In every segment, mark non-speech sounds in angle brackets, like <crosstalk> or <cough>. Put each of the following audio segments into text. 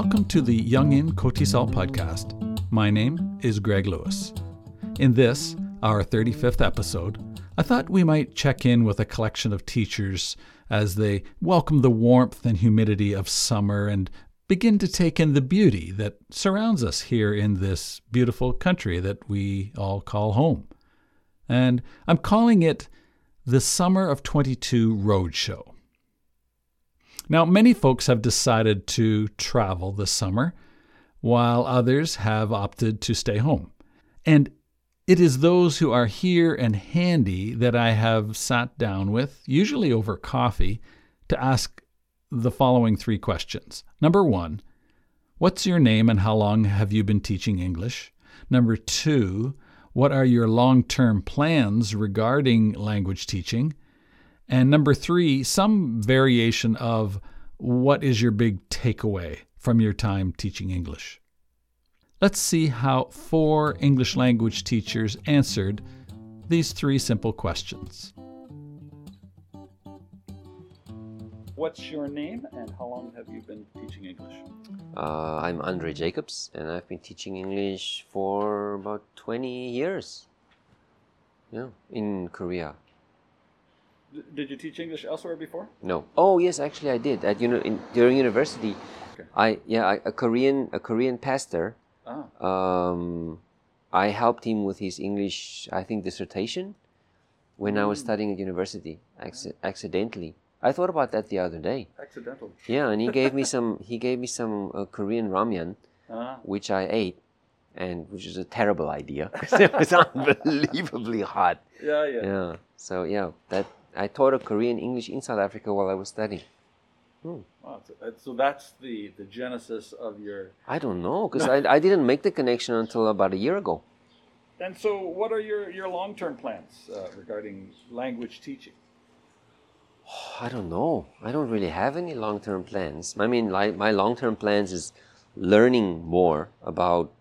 Welcome to the Yongin KOTESOL podcast. My name is Greg Lewis. In this, our 35th episode, I thought we might check in with a collection of teachers as they welcome the warmth and humidity of summer and begin to take in the beauty that surrounds us here in this beautiful country that we all call home. And I'm calling it the Summer of 22 Roadshow. Now, many folks have decided to travel this summer, while others have opted to stay home. And it is those who are here and handy that I have sat down with, usually over coffee, to ask the following three questions. Number one, what's your name and how long have you been teaching English? Number two, what are your long term plans regarding language teaching? And number three, some variation of what is your big takeaway from your time teaching English? Let's see how four English language teachers answered these three simple questions. What's your name and how long have you been teaching English? Uh, I'm Andre Jacobs and I've been teaching English for about 20 years. Yeah, in Korea. Did you teach English elsewhere before? No. Oh yes, actually I did. At uni- in, during university, Okay. I yeah I, a Korean a Korean pastor. Ah, Um, I helped him with his English I think dissertation when I was Mm. studying at university acci- accidentally. I thought about that the other day. accidental. Yeah, and he gave me <laughs> some he gave me some uh, Korean ramyun. Ah, which I ate, and which is a terrible idea. <laughs> <laughs> 'cause it was unbelievably hot. yeah, yeah. Yeah. So yeah, that I taught a Korean English in South Africa while I was studying. Hmm. Wow, so, uh, that's the, the genesis of your. I don't know because I, I didn't make the connection until about a year ago. And so, what are your, your long term plans uh, regarding language teaching? <sighs> I don't know. I don't really have any long term plans. I mean, like my long term plans is learning more about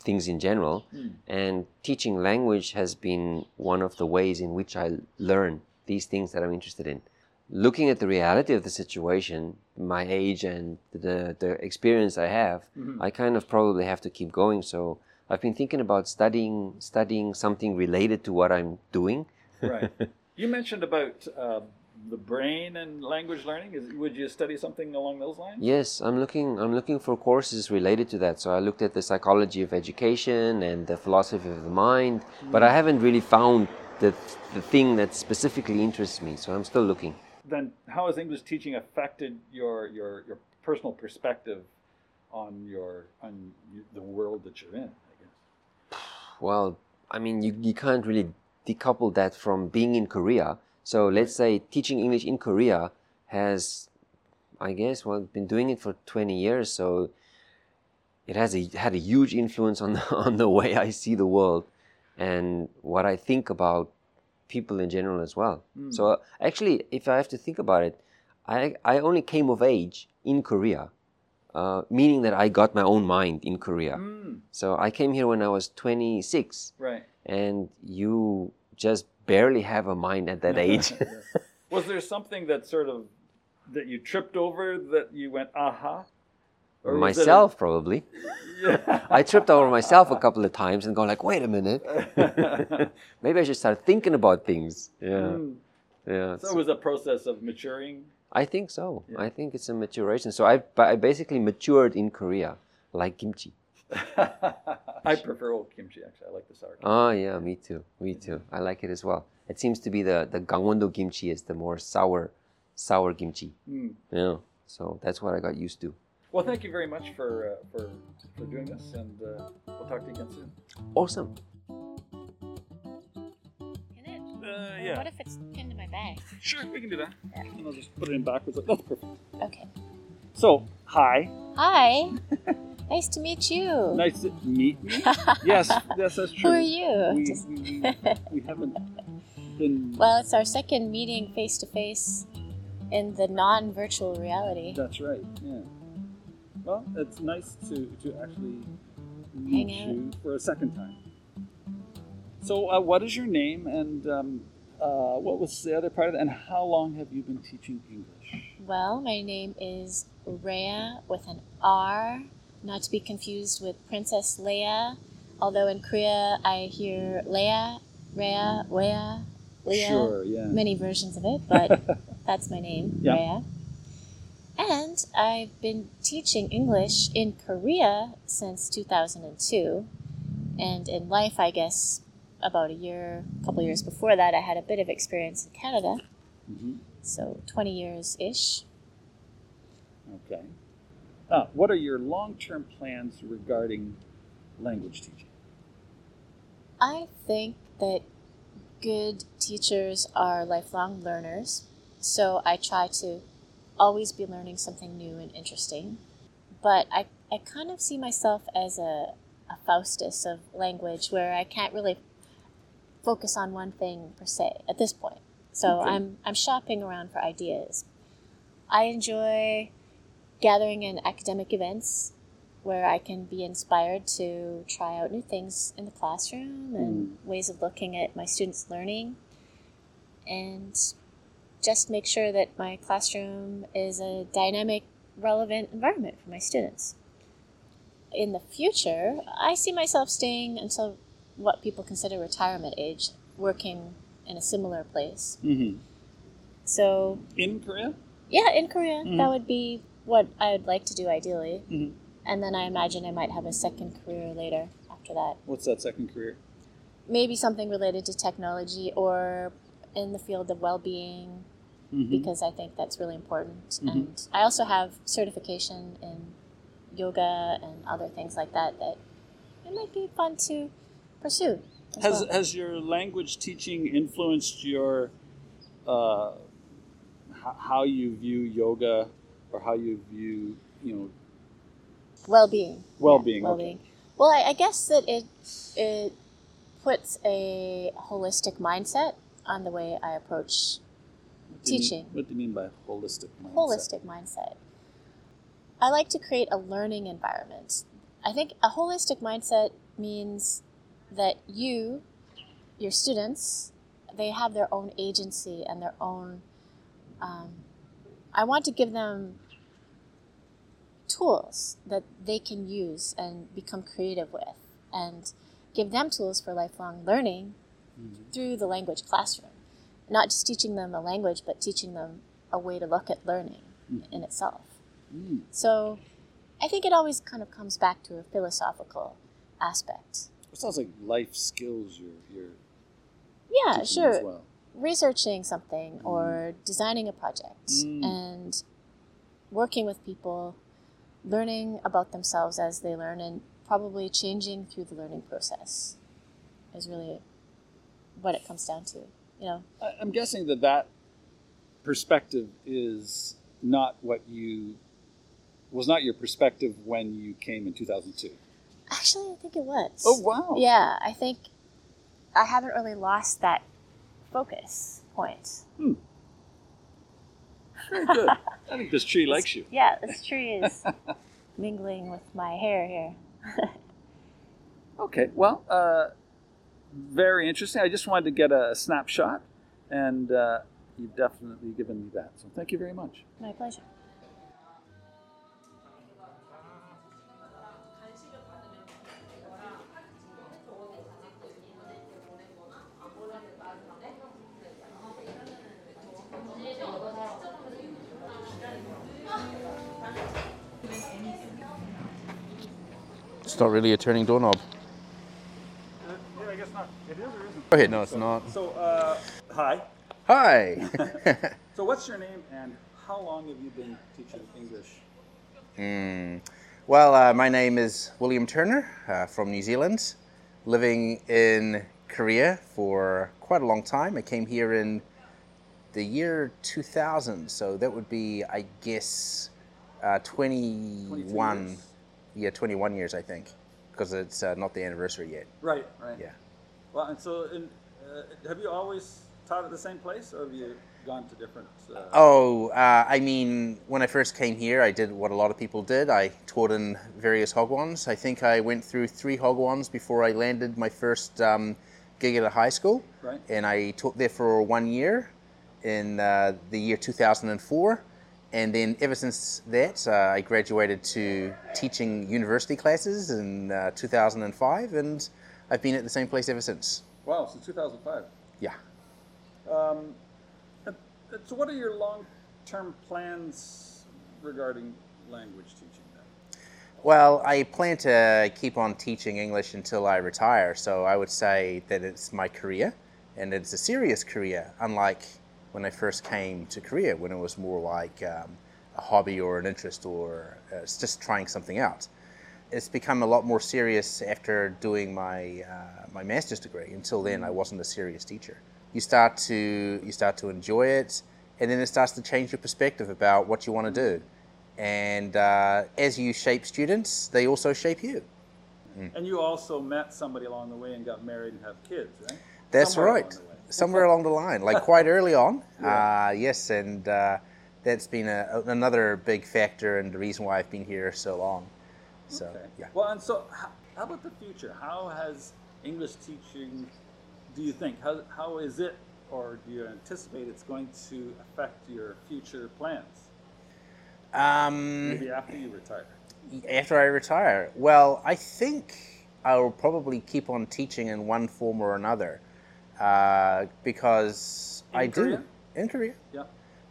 things in general, and teaching language has been one of the ways in which I learn these things that I'm interested in. Looking at the reality of the situation, my age and the the experience I have, I kind of probably have to keep going. So I've been thinking about studying studying something related to what I'm doing. Right. <laughs> you mentioned about uh, the brain and language learning. Is, would you study something along those lines? Yes, I'm looking. I'm looking for courses related to that. So I looked at the psychology of education and the philosophy of the mind, but I haven't really found the the thing that specifically interests me. So I'm still looking. Then, how has English teaching affected your, your, your personal perspective on your on the world that you're in? I guess. Well, I mean, you you can't really decouple that from being in Korea. So let's say teaching English in Korea has, I guess, well, been doing it for 20 years. So it has a, had a huge influence on the, <laughs> on the way I see the world and what I think about people in general as well. So uh, actually, if I have to think about it, I, I only came of age in Korea, uh, meaning that I got my own mind in Korea. Mm, So I came here when I was 26, right. and you just barely have a mind at that <laughs> age. Was there something that sort of that you tripped over that you went aha? Or it a- myself, probably. Yeah. <laughs> I tripped over myself a couple of times and go like, wait a minute, <laughs> maybe I should start thinking about things. Yeah, Mm. yeah. So it was a process of maturing. I think so. Yeah. I think it's a maturation. So I, I basically matured in Korea, like kimchi. <laughs> I prefer old kimchi actually. I like the sour. Oh yeah, me too. Me too. I like it as well. It seems to be the the Gangwon-do kimchi is the more sour, sour kimchi. Mm. Yeah. So that's what I got used to. Well, thank you very much for uh, for for doing this, and uh, we'll talk to you again soon. Awesome. Can it? Uh, yeah. What if it's pinned to my bag? Sure, we can do that. Yeah. And I'll just put it in backwards. Like, that's perfect. Okay. So, hi. Hi. <laughs> nice to meet you. Nice to meet me. <laughs> yes, yes, that's true. Who are you? We, Just- we, we, we haven't been. well, it's our second meeting face to face in the non-virtual reality. That's right. Yeah. Well, it's nice to to actually Hang meet out. you for a second time. So, uh, what is your name, and um, uh, what was the other part of it, and how long have you been teaching English? Well, my name is Rhea with an R, not to be confused with Princess Leia. Although in Korea I hear Leia, Rhea, Wea, Leia, Sure, yeah. many versions of it, but <laughs> that's my name, Yeah. Rhea. And I've been teaching English in Korea since 2002. And in life, I guess, about a year, a couple years before that, I had a bit of experience in Canada. Mhm. So 20 years ish. Okay. Uh, what are your long-term plans regarding language teaching? I think that good teachers are lifelong learners. So I try to always be learning something new and interesting. But I, I kind of see myself as a, a Faustus of language where I can't really focus on one thing per se at this point. So Okay. I'm, I'm shopping around for ideas. I enjoy gathering in academic events where I can be inspired to try out new things in the classroom and hmm. ways of looking at my students' learning and just make sure that my classroom is a dynamic, relevant environment for my students. In the future, I see myself staying until what people consider retirement age, working in a similar place. Mm-hmm. So, In Korea? yeah, in Korea, Mhm. that would be what I would like to do ideally. Mhm. And then I imagine I might have a second career later after that. What's that second career? Maybe something related to technology or in the field of well Mhm. because I think that's really important. Mhm. And I also have certification in yoga and other things like that that it might be fun to pursue. Has well. has your language teaching influenced your uh, h- how you view yoga or how you view you know well-being well-being? Yeah, well-being well I, I guess that it it puts a holistic mindset on the way i approach What do mean- teaching. what do you mean by holistic mindset? holistic mindset i like to create a learning environment i think a holistic mindset means that you your students they have their own agency and their own um, i want to give them tools that they can use and become creative with and give them tools for lifelong learning through the language classroom not just teaching them a language but teaching them a way to look at learning in itself Mm. so i think it always kind of comes back to a philosophical aspect It sounds like life skills you're, you're yeah sure well. researching something or designing a project Mm. and working with people, learning about themselves as they learn, and probably changing through the learning process is really what it comes down to. You know, I- I'm guessing that that perspective is not what you was not your perspective when you came in 2002. actually, I think it was. Oh wow! Yeah, I think I haven't really lost that focus point. Hmm. Very good. <laughs> I think this tree likes you. Yeah, this tree is <laughs> mingling with my hair here. <laughs> Okay, well, uh, very interesting. I just wanted to get a, snapshot, and uh, you've definitely given me that. So thank you very much. My pleasure. It's not really a turning doorknob. yeah, I guess not. It is or isn't? Okay, no, it's not. So, uh, hi. Hi. <laughs> So, what's your name, and how long have you been teaching English? Mm. Well, uh, my name is William Turner uh, from New Zealand, living in Korea for quite a long time. I came here in the year 2000, so that would be, I guess, uh, 21. years? Yeah, 21 years, I think, because it's uh, not the anniversary yet. Right, right. Yeah. Well, and so, in, uh, have you always taught at the same place, or have you gone to different? Uh, Oh, uh, I mean, when I first came here, I did what a lot of people did. I taught in various hagwons. I think I went through three hagwons before I landed my first um, gig at a high school. Right. And I taught there for one year in uh, the year 2004. and then ever since that, uh, I graduated to teaching university classes in uh, 2005, and I've been at the same place ever since. Wow, since 2005. Yeah. Um, so, what are your long-term plans regarding language teaching? Then? Well, I plan to keep on teaching English until I retire, so I would say that it's my career, and it's a serious career, unlike when I first came to Korea, when it was more like um, a hobby or an interest or uh, it's just trying something out. It's become a lot more serious after doing my uh, my master's degree. Until then, I wasn't a serious teacher. You start to you start to enjoy it, and then it starts to change your perspective about what you want to do. And uh, as you shape students, they also shape you. And you also met somebody along the way and got married and have kids, right? That's Somewhere right. along. <laughs> Somewhere along the line, like quite early on. <laughs> Yeah. Uh, yes, and uh, that's been a, another big factor and the reason why I've been here so long. So, Okay. yeah. Well, and so, how, how about the future? How has English teaching, do you think, how, how is it, or do you anticipate it's going to affect your future plans? Um, Maybe after you retire. after I retire, well, I think I will probably keep on teaching in one form or another uh, because In I Korea? do in Korea. Yeah.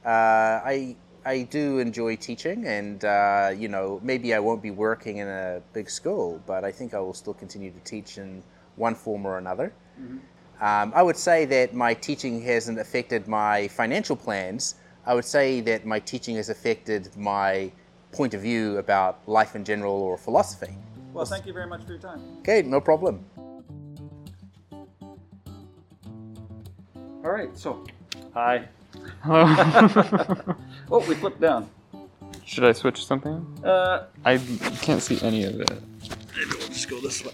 uh, I I do enjoy teaching, and uh, you know maybe I won't be working in a big school, but I think I will still continue to teach in one form or another. Um, I would say that my teaching hasn't affected my financial plans. I would say that my teaching has affected my point of view about life in general or philosophy. Well, thank you very much for your time. Okay, no problem. All right, so, hi. Hello. Oh, we flipped down. Should I switch something? Uh, I can't see any of it. maybe we'll just go this way.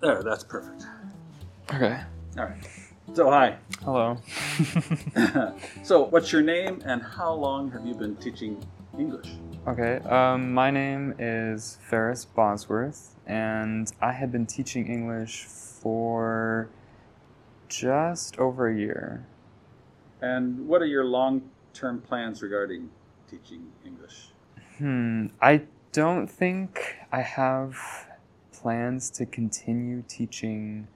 There, that's perfect. Okay. All right. So, hi. Hello. <laughs> so, what's your name and how long have you been teaching English? Okay. Um, my name is Ferris Bosworth, and I have been teaching English for just over a year. And what are your long term plans regarding teaching English? Hmm. I don't think I have plans to continue teaching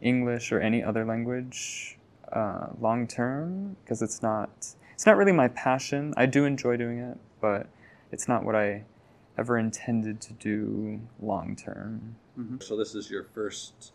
English or any other language uh, long term because it's not it's not really my passion. I do enjoy doing it, but it's not what I ever intended to do long term. So, this is your first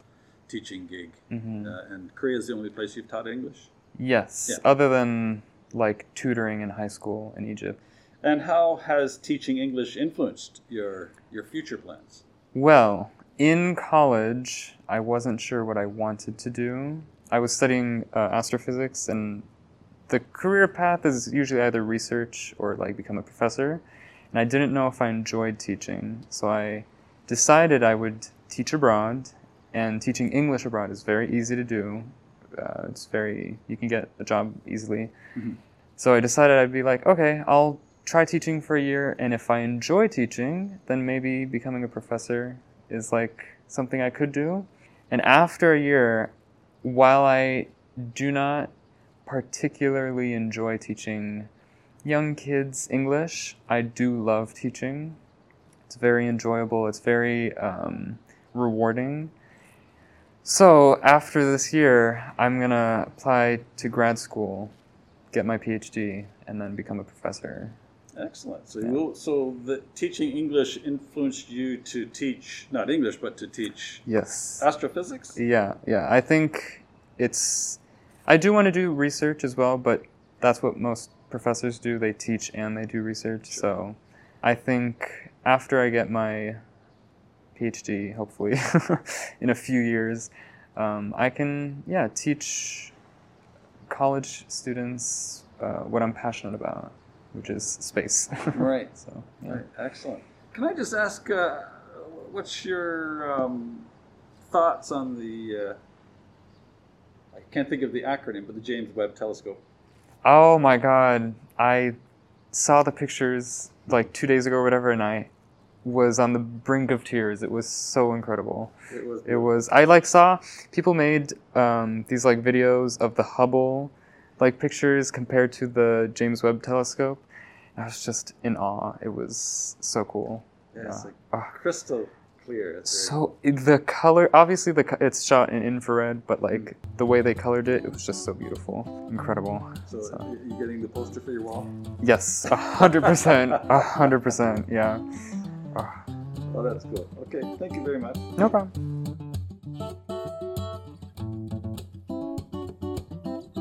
teaching gig, Mhm. uh, and Korea is the only place you've taught English. Yes, Yeah. other than like tutoring in high school in Egypt. And how has teaching English influenced your your future plans? Well, in college, I wasn't sure what I wanted to do. I was studying uh, astrophysics, and the career path is usually either research or like become a professor. And I didn't know if I enjoyed teaching, so I decided I would teach abroad. And teaching English abroad is very easy to do. Uh, it's very you can get a job easily. So I decided I'd be like, okay, I'll try teaching for a year, and if I enjoy teaching, then maybe becoming a professor is like something I could do. And after a year, while I do not particularly enjoy teaching young kids English, I do love teaching. It's very enjoyable, it's very um, rewarding. So after this year, I'm gonna apply to grad school, get my PhD, and then become a professor. Excellent. So, you so the teaching English influenced you to teach not English but to teach Yes. astrophysics. Yeah, yeah. I think it's. I do want to do research as well, but that's what most professors do. They teach and they do research. So I think after I get my PhD, hopefully <laughs> in a few years, um, I can, yeah, teach college students uh, what I'm passionate about, which is space. <laughs> Right. so, yeah. Right. Excellent. Can I just ask, uh, what's your um, thoughts on the? Uh, I can't think of the acronym, but the James Webb Telescope. Oh my god. I saw the pictures like two days ago or whatever, and I was on the brink of tears. It was so incredible. It was. It was. I like saw people made um, these like videos of the Hubble like pictures compared to the James Webb Telescope, I was just in awe. It was so cool. Yeah, it's like Ah. crystal clear. So the color, obviously, the it's shot in infrared, but like the way they colored it, it was just so beautiful, incredible. so, So, you getting the poster for your wall? yes, a hundred percent, a hundred percent, yeah. Ah, Oh, that's cool. Okay, thank you very much. no problem.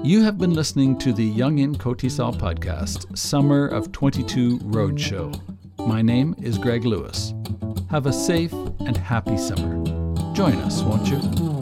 You have been listening to the Yongin KOTESOL podcast, Summer of 22 Roadshow. My name is Greg Lewis. Have a safe and happy summer. Join us, won't you?